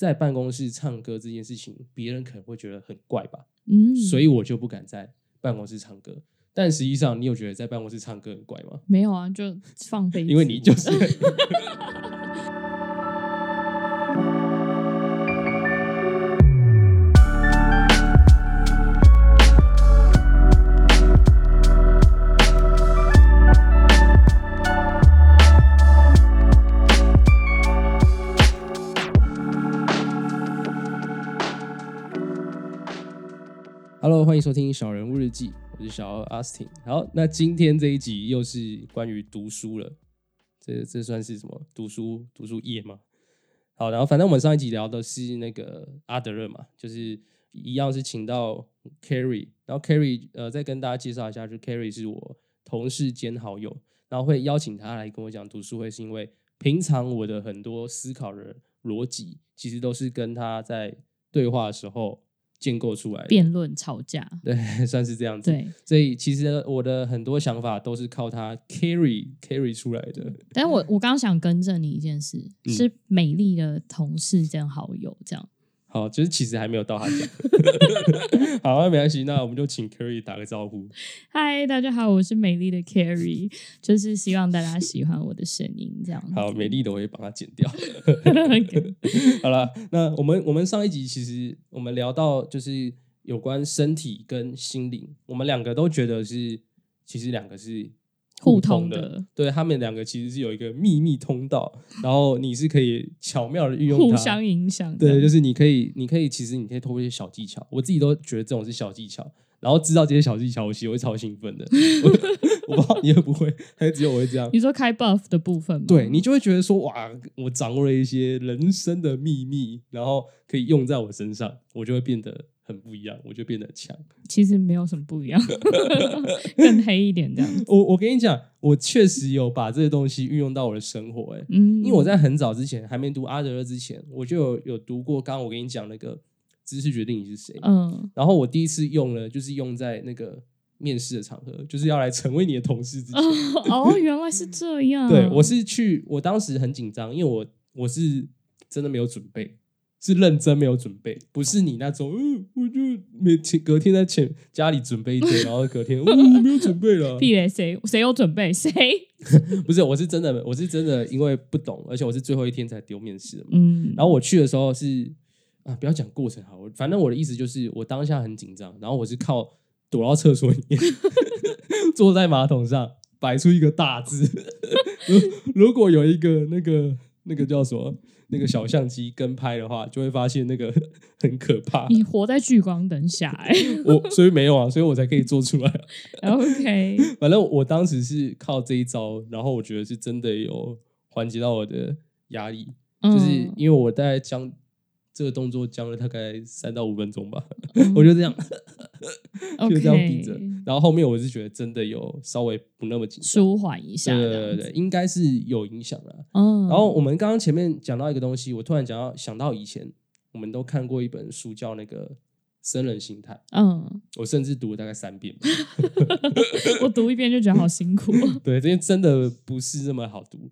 在办公室唱歌这件事情，别人可能会觉得很怪吧，嗯，所以我就不敢在办公室唱歌。但实际上，你有觉得在办公室唱歌很怪吗？没有啊，就放飞，因为你就是。欢迎收听《小人物日记》，我是小奥 Austin。好，那今天这一集又是关于读书了，这这算是什么读书读书夜吗？好，然后反正我们上一集聊的是那个阿德勒嘛，就是一样是请到 Carrie，然后 Carrie 呃再跟大家介绍一下，就 Carrie 是我同事兼好友，然后会邀请他来跟我讲读书会，是因为平常我的很多思考的逻辑，其实都是跟他在对话的时候建构出来的。辩论吵架，对，算是这样子。对。所以其实我的很多想法都是靠他 carry carry 出来的。但我我刚刚想更正你一件事，嗯是美丽的同事兼好友这样。好，就是其实还没有到他讲。好，那没关系，那我们就请 Carrie 打个招呼。嗨，大家好，我是美丽的 Carrie，就是希望大家喜欢我的声音这样子。好，美丽的我会把它剪掉。好了，那我们我们上一集其实我们聊到就是有关身体跟心灵，我们两个都觉得是其实两个是互通通的对他们两个其实是有一个秘密通道，然后你是可以巧妙的运用它，互相影响的。对，就是你可以，你可以，其实你可以透过一些小技巧，我自己都觉得这种是小技巧，然后知道这些小技巧，我其实会超兴奋的。我 我不知道你会不会，还是只有我会这样。你说开 buff 的部分吗？对你就会觉得说，哇，我掌握了一些人生的秘密，然后可以用在我身上，我就会变得很不一样，我就变得强。其实没有什么不一样，更黑一点这样子。我我跟你讲，我确实有把这些东西运用到我的生活、欸，嗯，因为我在很早之前还没读阿德勒之前，我就有有读过，刚刚我跟你讲那个知识决定你是谁，嗯然后我第一次用了，就是用在那个面试的场合，就是要来成为你的同事之前。哦，原来是这样。对我是去，我当时很紧张，因为我我是真的没有准备，是认真没有准备，不是你那种，嗯，我就每天隔天在前家里准备一堆，然后隔天，哦，我没有准备了。屁嘞，谁谁有准备谁？不是，我是真的，我是真的，因为不懂，而且我是最后一天才丢面试的嘛。嗯，然后我去的时候是啊，不要讲过程好，我反正我的意思就是，我当下很紧张，然后我是靠躲到厕所里面，坐在马桶上摆出一个大字。如如果有一个那个那个叫什么那个小相机跟拍的话，就会发现那个 很可怕。你活在聚光灯下、欸，我所以没有啊，所以我才可以做出来。OK，反正我当时是靠这一招，然后我觉得是真的有缓解到我的压力。就是嗯因为我大概将这个动作将了大概三到五分钟吧，嗯我就这样 就这样比着，然后后面我是觉得真的有稍微不那么紧张，舒缓一下对对对对，应该是有影响的。嗯，然后我们刚刚前面讲到一个东西，我突然讲到想到以前我们都看过一本书叫那个《生人心态》，嗯，我甚至读了大概三遍。我读一遍就觉得好辛苦，对，这些真的不是那么好读。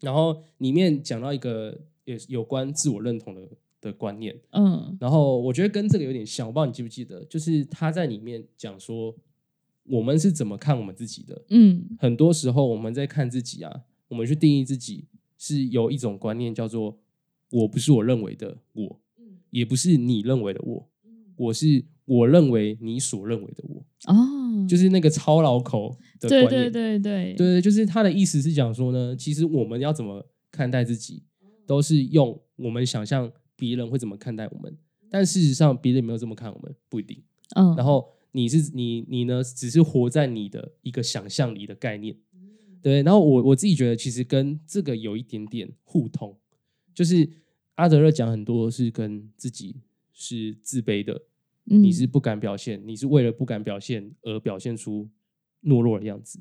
然后里面讲到一个也有关自我认同的的观念，嗯。然后我觉得跟这个有点像，我不知道你记不记得，就是他在里面讲说我们是怎么看我们自己的。嗯。很多时候我们在看自己啊，我们去定义自己是有一种观念叫做我不是我认为的我，也不是你认为的我，我是我认为你所认为的我，哦，就是那个超老口 的观念。对对对对，就是他的意思是讲说呢，其实我们要怎么看待自己，都是用我们想象别人会怎么看待我们，但事实上别人有没有这么看我们不一定。嗯，然后你是你你呢，只是活在你的一个想象里的概念，对。然后我我自己觉得其实跟这个有一点点互通，就是阿德勒讲很多是跟自己是自卑的，嗯你是不敢表现，你是为了不敢表现而表现出懦弱的样子。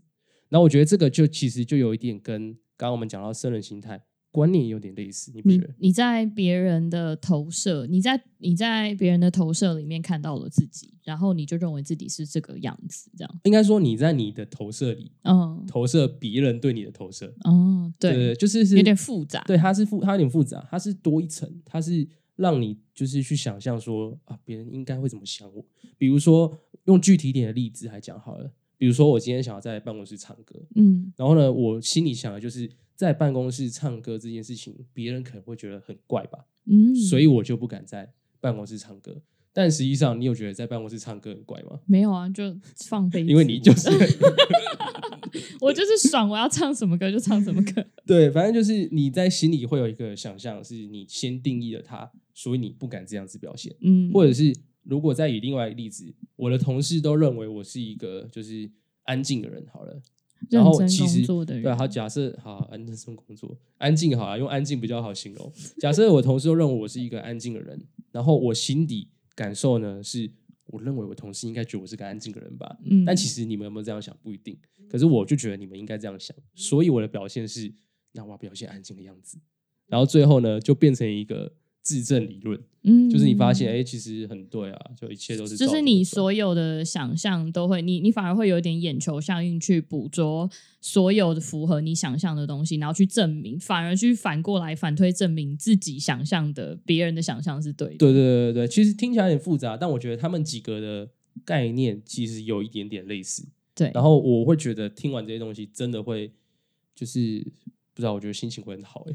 那我觉得这个就其实就有一点跟刚刚我们讲到生人心态观念有点类似，你不觉你得？你在别人的投射，你在你在别人的投射里面看到了自己，然后你就认为自己是这个样子，这样，应该说你在你的投射里嗯，投射别人对你的投射，哦，对，对，就是是有点复杂，对，它是复，它有点复杂，它是多一层，它是让你就是去想象说啊，别人应该会怎么想我。比如说用具体一点的例子来讲好了，比如说我今天想要在办公室唱歌，嗯。然后呢，我心里想的就是在办公室唱歌这件事情，别人可能会觉得很怪吧，嗯，所以我就不敢在办公室唱歌。但实际上，你有觉得在办公室唱歌很怪吗？没有啊，就放飞，因为你就是 我就是爽，我要唱什么歌就唱什么歌。对，反正就是你在心里会有一个想象，是你先定义了他，所以你不敢这样子表现。嗯，或者是如果再以另外一个例子，我的同事都认为我是一个就是安静的人，好了，然后其实对啊，好，假设好安静工作，安静好啊，用安静比较好形容。假设我同事都认为我是一个安静的人，然后我心底感受呢是，我认为我同事应该觉得我是个安静的人吧，嗯，但其实你们有没有这样想不一定，可是我就觉得你们应该这样想，所以我的表现是，那我要表现安静的样子，然后最后呢就变成一个自证理论，嗯，就是你发现哎、诶其实很对啊，就一切都是就是你所有的想象都会，你你反而会有点眼球效应去捕捉所有的符合你想象的东西，然后去证明，反而去反过来反推证明自己想象的别人的想象是对的。对对对对对，其实听起来有点复杂，但我觉得他们几个的概念其实有一点点类似。对，然后我会觉得听完这些东西，真的会就是不知道，我觉得心情会很好哎。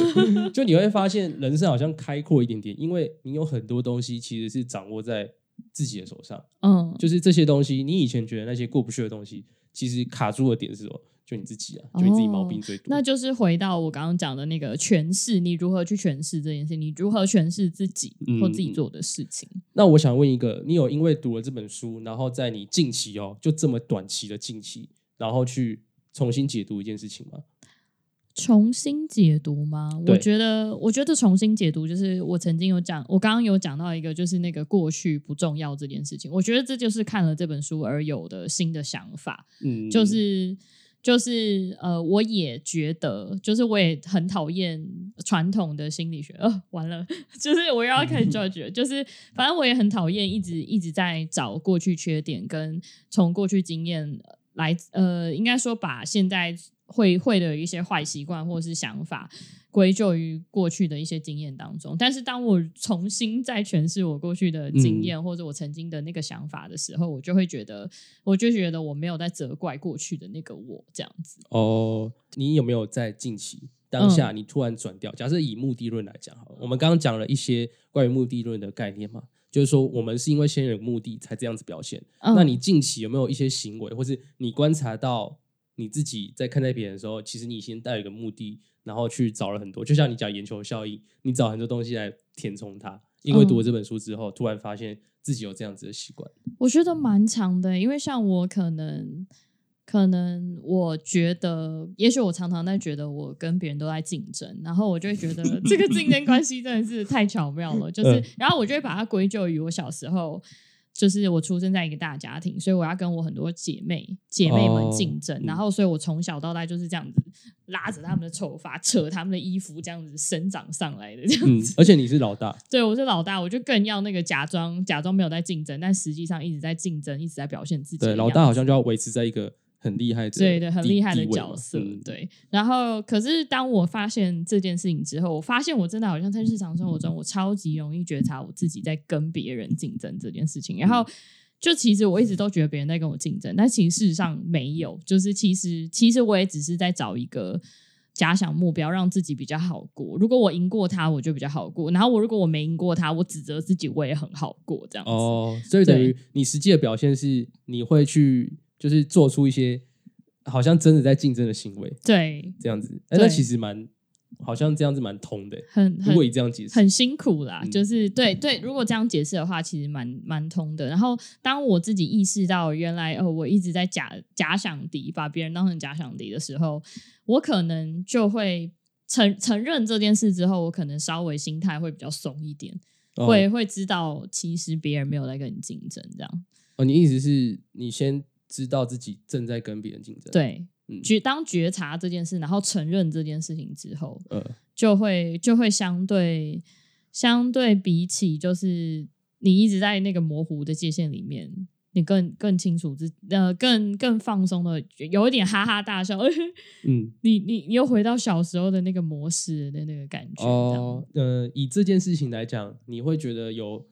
就你会发现人生好像开阔一点点，因为你有很多东西其实是掌握在自己的手上。嗯，就是这些东西，你以前觉得那些过不去的东西，其实卡住的点是什么？就你自己啊，就你自己毛病最多。那就是回到我刚刚讲的那个诠释，你如何去诠释这件事，你如何诠释自己嗯或自己做的事情。那我想问一个，你有因为读了这本书，然后在你近期哦，就这么短期的近期，然后去重新解读一件事情吗？重新解读吗？我对觉得，我觉得重新解读就是我曾经有讲，我刚刚有讲到一个，就是那个过去不重要这件事情。我觉得这就是看了这本书而有的新的想法，嗯，就是就是呃，我也觉得，就是我也很讨厌传统的心理学。呃，完了，就是我又要开始 judge，了 就是反正我也很讨厌一直一直在找过去缺点，跟从过去经验来呃，应该说把现在会会的一些坏习惯或是想法。归咎于过去的一些经验当中，但是当我重新再诠释我过去的经验、或者我曾经的那个想法的时候，我就会觉得，我就觉得我没有在责怪过去的那个我这样子。哦，你有没有在近期当下你突然转掉？假设以目的论来讲好了，我们刚刚讲了一些关于目的论的概念嘛，就是说我们是因为先有目的才这样子表现。嗯那你近期有没有一些行为，或是你观察到你自己在看待别人的时候，其实你先带有一个目的，然后去找了很多，就像你讲眼球效应，你找很多东西来填充它。因为读了这本书之后，突然发现自己有这样子的习惯。我觉得蛮长的，因为像我可能。可能我觉得，也许我常常在觉得我跟别人都在竞争，然后我就会觉得这个竞争关系真的是太巧妙了。就是，嗯然后我就会把它归咎于我小时候，就是我出生在一个大家庭，所以我要跟我很多姐妹姐妹们竞争，然后所以我从小到大就是这样子拉着他们的头发，扯他们的衣服，这样子生长上来的这样嗯子。，而且你是老大，对，我是老大，我就更要那个假装假装没有在竞争，但实际上一直在竞争，一直在表现自己对，老大好像就要维持在一个很厉害的对对，很厉害的角色，嗯对。然后，可是当我发现这件事情之后，我发现我真的好像在日常生活中，我超级容易觉察我自己在跟别人竞争这件事情。然嗯后，就其实我一直都觉得别人在跟我竞争，但其实事实上没有。就是其实其实我也只是在找一个假想目标，让自己比较好过。如果我赢过他，我就比较好过。然后我如果我没赢过他，我指责自己，我也很好过。这样子。哦，所以等于你实际的表现是你会去就是做出一些好像真的在竞争的行为，对，这样子，哎，那其实蛮好像这样子蛮通的。很很如果以这样解释，很辛苦啦，嗯就是对对，如果这样解释的话，其实蛮蛮通的。然后当我自己意识到原来哦，我一直在假假想敌，把别人当成假想敌的时候，我可能就会承承认这件事之后，我可能稍微心态会比较松一点，哦会会知道其实别人没有在跟你竞争，这样哦，你意思是你先知道自己正在跟别人竞争，，对。嗯觉当觉察这件事，然后承认这件事情之后，呃，就会就会相对相对比起就是你一直在那个模糊的界限里面，你更更清楚自呃更更放松的，有一点哈哈大笑，嗯，你你你又回到小时候的那个模式的那个感觉。哦，呃，以这件事情来讲，你会觉得有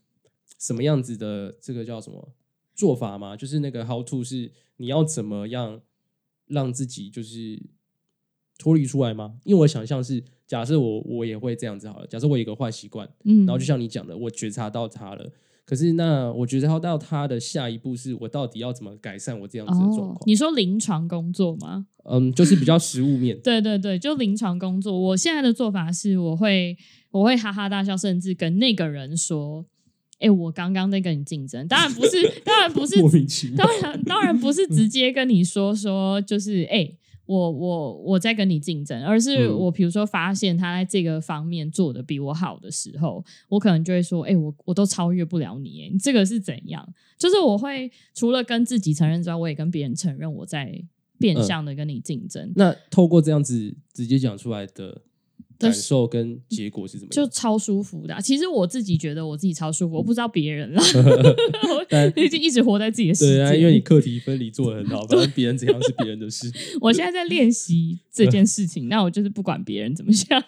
什么样子的这个叫什么做法吗？就是那个 how to 是你要怎么样让自己就是脱离出来吗？因为我想象是假设我我也会这样子好了，假设我有一个坏习惯，嗯，然后就像你讲的，我觉察到它了。可是，那我觉察到他的下一步是我到底要怎么改善我这样子的状况？你说临床工作吗？嗯，就是比较实物面。对对对，就临床工作。我现在的做法是，我会我会哈哈大笑，甚至跟那个人说：“哎，我刚刚在跟你竞争。”当然不是，当然不是。当然当然不是直接跟你说说，就是哎。我我我在跟你竞争，而是我比如说发现他在这个方面做的比我好的时候，我可能就会说，哎，我我都超越不了你，你这个是怎样？就是我会除了跟自己承认之外，我也跟别人承认我在变相的跟你竞争。那透过这样子直接讲出来的。感受跟结果是怎么？就超舒服的。其实我自己觉得我自己超舒服，我不知道别人了。已经一直活在自己的世界。对啊，因为你课题分离做的很好，反正别人怎样是别人的事。我现在在练习这件事情，那我就是不管别人怎么想，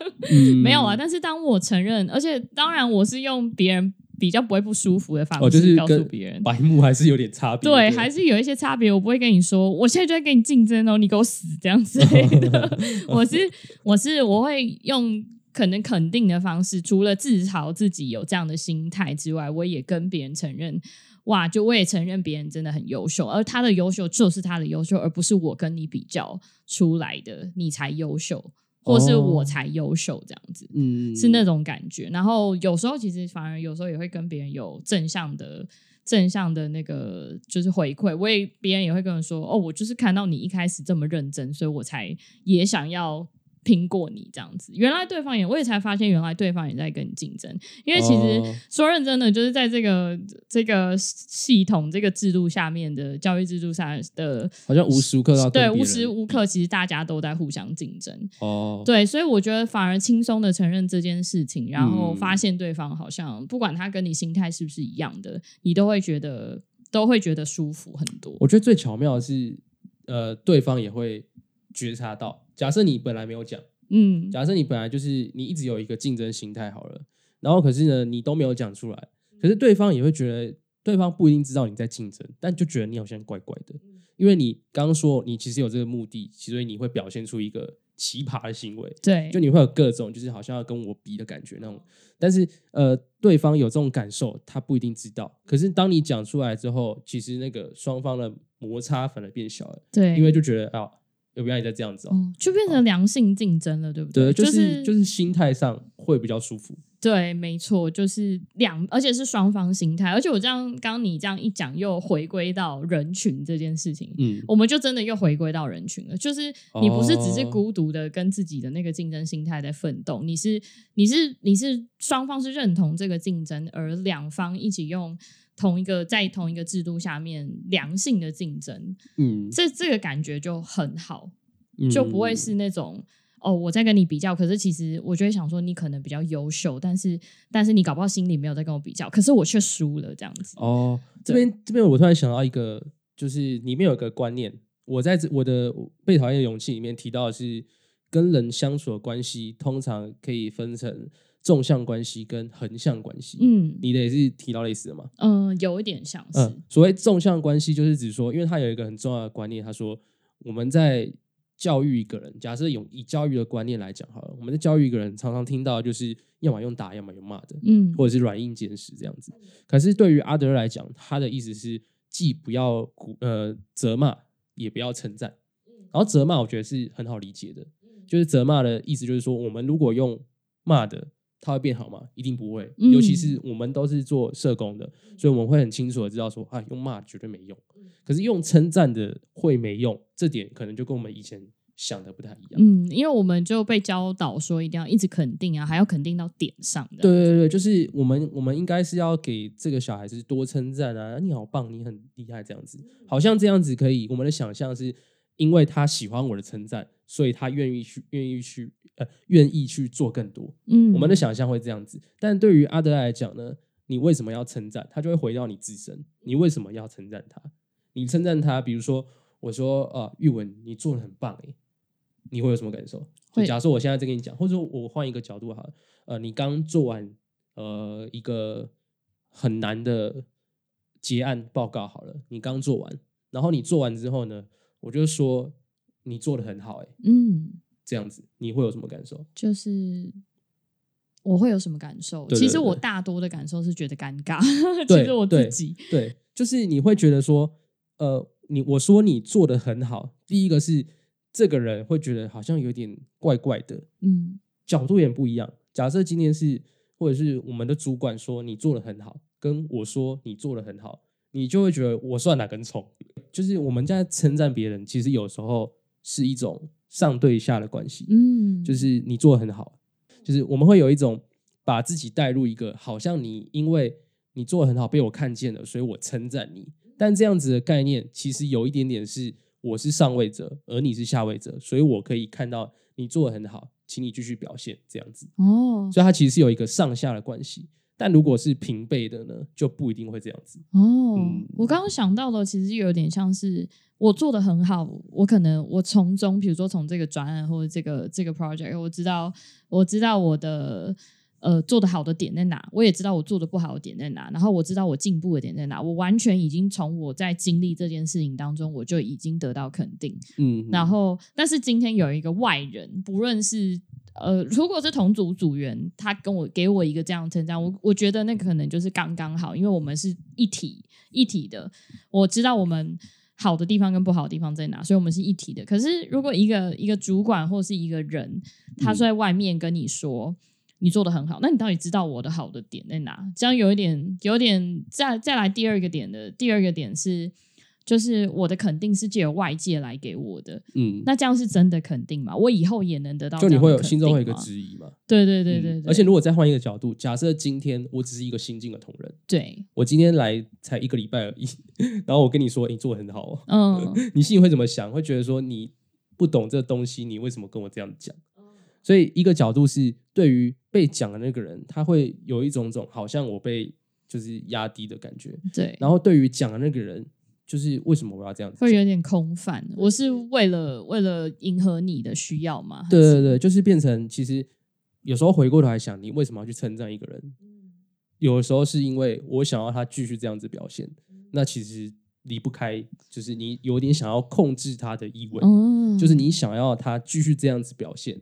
没有啊。但是当我承认，而且当然我是用别人。比较不会不舒服的方式告诉别人，白目还是有点差别。对，还是有一些差别。我不会跟你说，我现在就在跟你竞争哦，你给我死这样子。我是我是我会用可能肯定的方式，除了自嘲自己有这样的心态之外，我也跟别人承认，哇，就我也承认别人真的很优秀，而他的优秀就是他的优秀，而不是我跟你比较出来的，你才优秀。或是我才优秀这样子，嗯，是那种感觉。然后有时候其实反而有时候也会跟别人有正向的、正向的那个就是回馈。我也别人也会跟我说：“哦，我就是看到你一开始这么认真，所以我才也想要。”拼过你这样子，原来对方也，我也才发现，原来对方也在跟你竞争。因为其实说认真的，就是在这个这个系统、这个制度下面的教育制度下的，好像无时无刻要对无时无刻，其实大家都在互相竞争。哦，对，所以我觉得反而轻松的承认这件事情，然后发现对方好像不管他跟你心态是不是一样的，你都会觉得都会觉得舒服很多。我觉得最巧妙的是，呃，对方也会觉察到。假设你本来没有讲，嗯，假设你本来就是你一直有一个竞争心态好了，然后可是呢，你都没有讲出来，可是对方也会觉得，对方不一定知道你在竞争，但就觉得你好像怪怪的，因为你刚刚说你其实有这个目的，所以你会表现出一个奇葩的行为，对，就你会有各种就是好像要跟我比的感觉那种，但是呃，对方有这种感受，他不一定知道，可是当你讲出来之后，其实那个双方的摩擦反而变小了，对，因为就觉得啊。有不要你再这样子哦，就变成良性竞争了，对不对？对，就是就是心态上会比较舒服。对，没错，就是两，而且是双方心态。而且我这样，刚刚你这样一讲，又回归到人群这件事情，嗯，我们就真的又回归到人群了。就是你不是只是孤独的跟自己的那个竞争心态在奋斗，你是你是你是双方是认同这个竞争，而两方一起用。同一个在同一个制度下面良性的竞争，嗯，这这个感觉就很好，就不会是那种哦，我在跟你比较，可是其实我就会想说，你可能比较优秀，但是但是你搞不好心里没有在跟我比较，可是我却输了这样子。哦，这边这边我突然想到一个，就是里面有一个观念，我在我的被讨厌的勇气里面提到的是，跟人相处的关系通常可以分成。纵向关系跟横向关系，嗯，你的也是提到类似的吗？嗯，有一点像是。所谓纵向关系，就是指说，因为他有一个很重要的观念，他说我们在教育一个人，假设用以教育的观念来讲好了，我们在教育一个人，常常听到就是要么用打，要么用骂的，嗯，或者是软硬兼施这样子。可是对于阿德勒来讲，他的意思是既不要鼓呃责骂，也不要称赞。然后责骂，我觉得是很好理解的，就是责骂的意思就是说，我们如果用骂的。它会变好吗？一定不会。尤其是我们都是做社工的，所以我们会很清楚的知道说，啊，用骂绝对没用。可是用称赞的会没用，这点可能就跟我们以前想的不太一样。嗯，因为我们就被教导说一定要一直肯定啊，还要肯定到点上的。对对对，就是我们我们应该是要给这个小孩子多称赞啊，你好棒，你很厉害这样子，好像这样子可以。我们的想象是因为他喜欢我的称赞，所以他愿意去愿意去。呃，愿意去做更多，嗯，我们的想象会这样子，但对于阿德来讲呢，你为什么要称赞？他就会回到你自身，你为什么要称赞他？你称赞他，比如说我说啊，玉文你做的很棒诶，你会有什么感受？假设我现在在跟你讲，或者说我换一个角度好了，呃，你刚做完呃一个很难的结案报告好了，你刚做完，然后你做完之后呢，我就说你做的很好诶，嗯，这样子你会有什么感受？就是我会有什么感受？对对其实我大多的感受是觉得尴尬。其实我自对己，对，就是你会觉得说，呃，你我说你做的很好，第一个是这个人会觉得好像有点怪怪的，嗯角度也不一样。假设今天是或者是我们的主管说你做的很好，跟我说你做的很好，你就会觉得我算哪根葱？就是我们在称赞别人，其实有时候是一种上对下的关系，嗯，就是你做的很好，就是我们会有一种把自己带入一个好像你因为你做的很好被我看见了，所以我称赞你。但这样子的概念其实有一点点是我是上位者，而你是下位者，所以我可以看到你做的很好，请你继续表现这样子。哦所以它其实是有一个上下的关系。但如果是平辈的呢，就不一定会这样子。哦，嗯我刚刚想到的其实有点像是我做的很好，我可能我从中，比如说从这个专案或者这个这个 project，我知道我知道我的呃做的好的点在哪，我也知道我做的不好的点在哪，然后我知道我进步的点在哪，我完全已经从我在经历这件事情当中，我就已经得到肯定。嗯，然后，但是今天有一个外人，不论是呃，如果是同组组员，他跟我给我一个这样的称赞，我我觉得那可能就是刚刚好，因为我们是一体一体的，我知道我们好的地方跟不好的地方在哪，所以我们是一体的。可是如果一个一个主管或是一个人，他嗯在外面跟你说。你做的很好，那你到底知道我的好的点在哪？这样有一点，有点再再来第二个点的第二个点是，就是我的肯定是借由外界来给我的，嗯，那这样是真的肯定吗？我以后也能得到就你会有心中会有一个质疑嘛？对对对对对，嗯而且如果再换一个角度，假设今天我只是一个新进的同仁，对，我今天来才一个礼拜而已，然后我跟你说、诶你做的很好哦，嗯你心里会怎么想？会觉得说你不懂这东西，你为什么跟我这样讲？所以一个角度是对于被讲的那个人，他会有一种种好像我被就是压低的感觉，对，然后对于讲的那个人，就是为什么我要这样子？会有点空泛。我是为了为了迎合你的需要吗？对对对，就是变成其实有时候回过头来想，你为什么要去称赞一个人？有的时候是因为我想要他继续这样子表现，那其实离不开就是你有点想要控制他的意味，哦，就是你想要他继续这样子表现，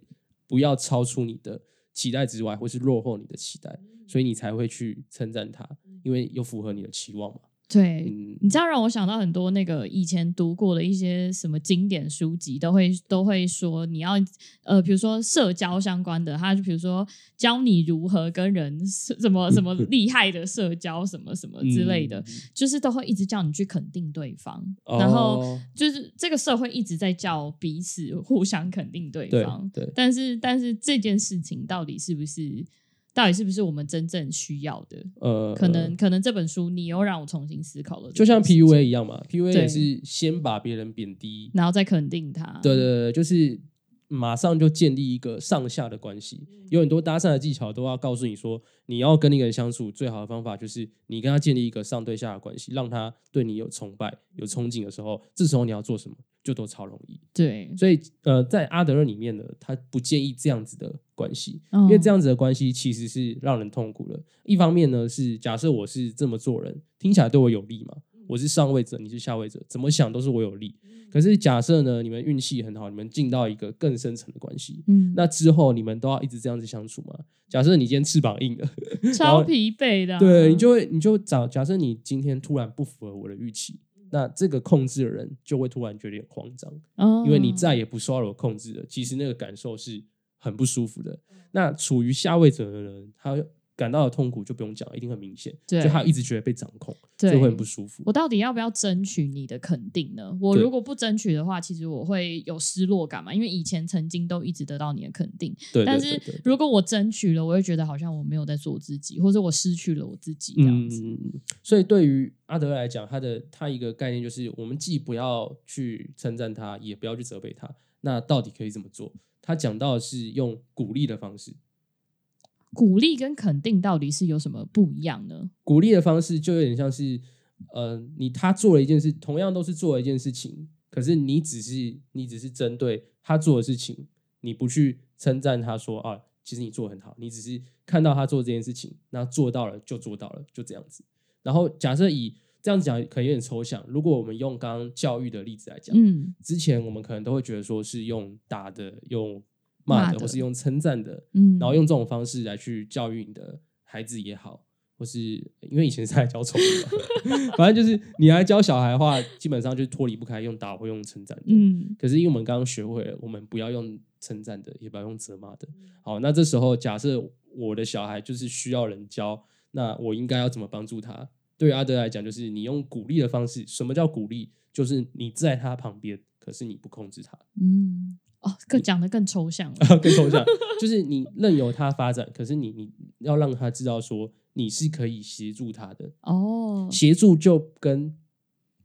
不要超出你的期待之外，或是落后你的期待，所以你才会去称赞他，因为有符合你的期望嘛。对。嗯，你这样让我想到很多那个以前读过的一些什么经典书籍，都会都会说你要呃，比如说社交相关的，他就比如说教你如何跟人什么什么 厉害的社交什么什么之类的，嗯。就是都会一直叫你去肯定对方，然后哦就是这个社会一直在叫彼此互相肯定对对方，对，但是但是这件事情到底是不是到底是不是我们真正需要的？呃，可能可能这本书你又让我重新思考了就像，PUA 一样嘛，PUA 也是先把别人贬低，然后再肯定他，对对对，就是马上就建立一个上下的关系。有很多搭讪的技巧都要告诉你说，你要跟一个人相处，最好的方法就是你跟他建立一个上对下的关系，让他对你有崇拜、有憧憬的时候，这时候你要做什么，就都超容易。对，所以呃，在阿德勒里面呢，他不建议这样子的关系，因因为这样子的关系其实是让人痛苦的。一方面呢，是假设我是这么做人，听起来对我有利嘛，我是上位者，你是下位者，怎么想都是我有利。可是假设呢，你们运气很好，你们进到一个更深层的关系，嗯，那之后你们都要一直这样子相处吗？假设你今天翅膀硬了，超疲惫的啊、对，你就会你就找假设你今天突然不符合我的预期，那这个控制的人就会突然觉得慌张。哦因为你再也不受到我控制了，其实那个感受是很不舒服的。嗯那处于下位者的人，他感到的痛苦就不用讲，一定很明显，对就他一直觉得被掌控，对所以会很不舒服。我到底要不要争取你的肯定呢？我如果不争取的话，其实我会有失落感嘛，因为以前曾经都一直得到你的肯定，对，但是如果我争取了，我会觉得好像我没有在做自己，或者我失去了我自己这样子。嗯，所以对于阿德来讲，他的他一个概念就是，我们既不要去称赞他，也不要去责备他。那到底可以怎么做？他讲到的是用鼓励的方式，鼓励跟肯定到底是有什么不一样呢？鼓励的方式就有点像是，呃，你他做了一件事，同样都是做了一件事情，可是你只是你只是针对他做的事情，你不去称赞他说啊，其实你做的很好，你只是看到他做这件事情，那做到了就做到了，就这样子。然后假设以这样子讲可能有点抽象，如果我们用刚刚教育的例子来讲，嗯之前我们可能都会觉得说是用打的、用骂的，或是用称赞的，嗯，然后用这种方式来去教育你的孩子也好，或是因为以前是在教宠物嘛，反正就是你来教小孩的话，基本上就脱离不开用打或用称赞的。嗯可是因为我们刚刚学会了，我们不要用称赞的，也不要用责骂的。好，那这时候假设我的小孩就是需要人教，那我应该要怎么帮助他？对阿德来讲，就是你用鼓励的方式。什么叫鼓励？就是你在他旁边，可是你不控制他。嗯，哦，更讲的更抽象了。更抽象，就是你任由他发展，可是你你要让他知道说你是可以协助他的，哦，协助就跟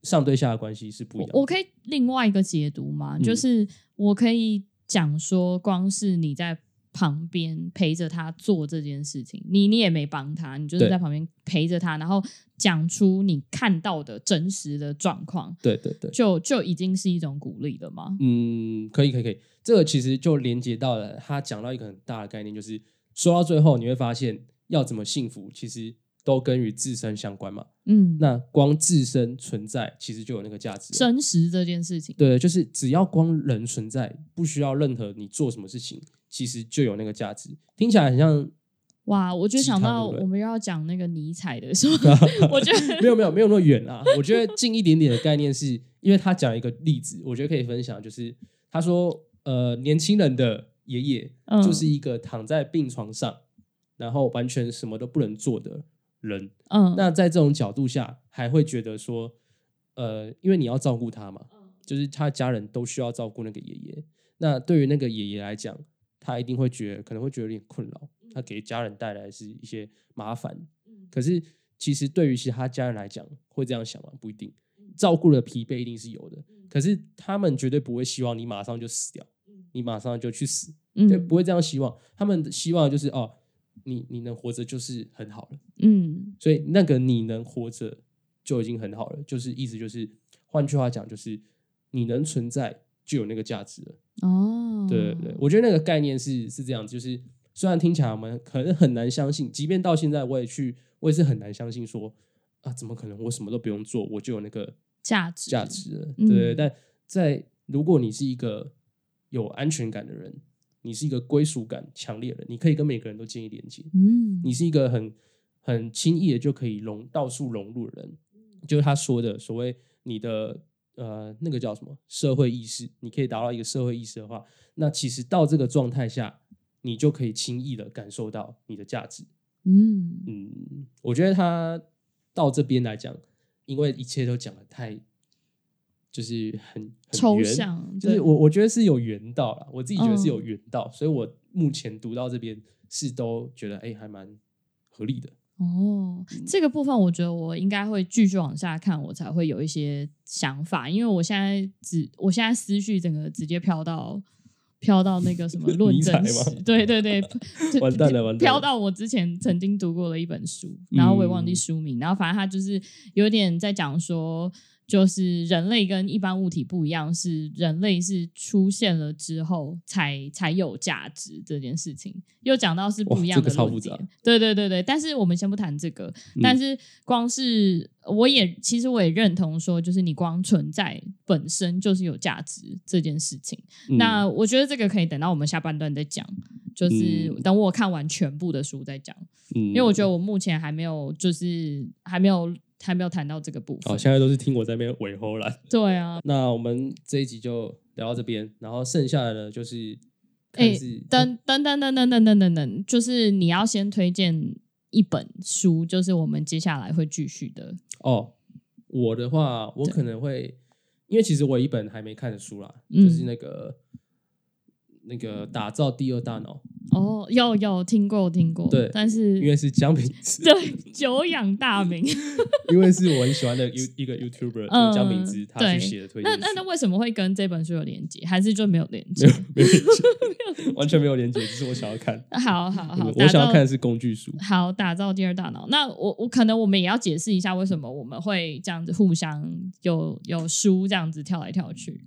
上对下的关系是不一样的。我可以另外一个解读嘛，嗯就是我可以讲说，光是你在旁边陪着他做这件事情，你你也没帮他，你就是在旁边陪着他，然后讲出你看到的真实的状况，对对对，就就已经是一种鼓励了吗？嗯，可以可以可以，这个其实就连接到了他讲到一个很大的概念，就是说到最后你会发现，要怎么幸福，其实都跟与自身相关嘛。嗯，那光自身存在，其实就有那个价值。真实这件事情，对，就是只要光人存在，不需要任何你做什么事情，其实就有那个价值。听起来很像哇，我就想到我们又要讲那个尼采的时候，我觉得没有没有没有那么远啊。我觉得近一点点的概念是，因为他讲一个例子，我觉得可以分享，就是他说，呃，年轻人的爷爷嗯就是一个躺在病床上，然后完全什么都不能做的人。嗯，那在这种角度下，还会觉得说，呃，因为你要照顾他嘛，就是他的家人都需要照顾那个爷爷。那对于那个爷爷来讲，他一定会觉得可能会觉得有点困扰，他给家人带来是一些麻烦。可是其实对于其他家人来讲，会这样想吗？不一定，照顾的疲惫一定是有的。可是他们绝对不会希望你马上就死掉，你马上就去死，嗯就不会这样希望。他们希望就是哦，你你能活着就是很好了。嗯所以那个你能活着就已经很好了，就是意思就是，换句话讲，就是你能存在就有那个价值了。哦，对对对，我觉得那个概念是是这样，就是虽然听起来我们可能很难相信，即便到现在我也去，我也是很难相信说啊，怎么可能我什么都不用做，我就有那个价值价值了？对，但在如果你是一个有安全感的人，你是一个归属感强烈的人，你可以跟每个人都建立连接，嗯，你是一个很很轻易的就可以融到处融入的人，就是他说的所谓你的呃那个叫什么社会意识，你可以达到一个社会意识的话，那其实到这个状态下，你就可以轻易的感受到你的价值。嗯嗯，我觉得他到这边来讲，因为一切都讲的太就是很很抽象，就是我我觉得是有缘到了，我自己觉得是有嗯圆到，所以我目前读到这边是都觉得哎、还蛮合理的。哦，嗯。这个部分我觉得我应该会继续往下看，我才会有一些想法，因为我现在只我现在思绪整个直接飘到飘到那个什么论证对对对，完蛋了完蛋了。飘到我之前曾经读过的一本书，然后我也忘记嗯。书名，然后反正他就是有点在讲说。就是人类跟一般物体不一样，是人类是出现了之后才才有价值这件事情，又讲到是不一样的论点。杂对对对对，但是我们先不谈这个，嗯但是光是我也其实我也认同说，就是你光存在本身就是有价值这件事情。嗯那我觉得这个可以等到我们下半段再讲，就是嗯等我看完全部的书再讲，嗯因为我觉得我目前还没有就是还没有还没有谈到这个部分。哦，现在都是听我在那边尾后了。对啊，那我们这一集就聊到这边，然后剩下的呢就是哎等等等等等等等等等，就是你要先推荐一本书，就是我们接下来会继续的。哦，我的话，我可能会，因为其实我有一本还没看的书啦，嗯就是那个那个打造第二大脑，哦，有有听过听过，对但是因为是江品之，对久仰大名。因为是我很喜欢的 You 一个 YouTuber 嗯江品之，他去写的推那荐那，那那为什么会跟这本书有连接？还是就没有连接没有？没有，完全没有连接，只是我想要看，好好好，我想要看的是工具书。好，打造第二大脑。那我我可能我们也要解释一下，为什么我们会这样子互相有有书这样子跳来跳去。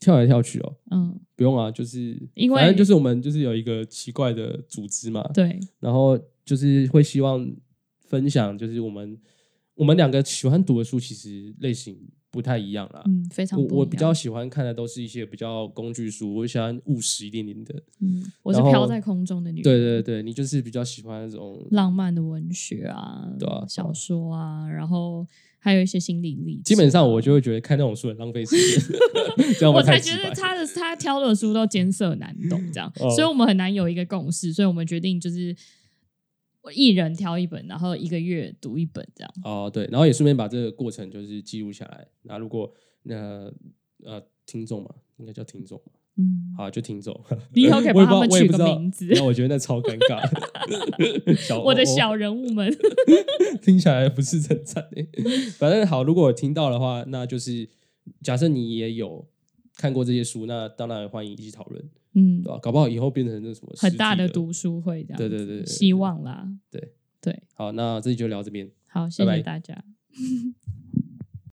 跳来跳去哦，嗯，不用啊，就是因为反正就是我们就是有一个奇怪的组织嘛，对，然后就是会希望分享，就是我们我们两个喜欢读的书其实类型不太一样啦。嗯，非常我不一样我比较喜欢看的都是一些比较工具书，我喜欢务实一点点的。嗯，我是飘在空中的女人，对对对，你就是比较喜欢那种浪漫的文学啊，对啊小说啊，然后还有一些心理励志啊。基本上我就会觉得看那种书很浪费时间，这样我。才觉得他的他挑的书都艰涩难懂，这样，哦所以我们很难有一个共识，所以我们决定就是我一人挑一本，然后一个月读一本这样。哦，对，然后也顺便把这个过程就是记录下来。那如果那呃听众嘛，应该叫听众嘛，嗯，好就听众。你以后可以 帮他们取个名字，那我觉得那超尴尬。小我的小人物们。听起来不是很赞诶。反正好，如果我听到的话，那就是假设你也有看过这些书，那当然欢迎一起讨论，嗯对，吧？搞不好以后变成那什么很大的读书会这样。对对对希望啦。对对，好，那这里就聊这边。好，谢谢大家。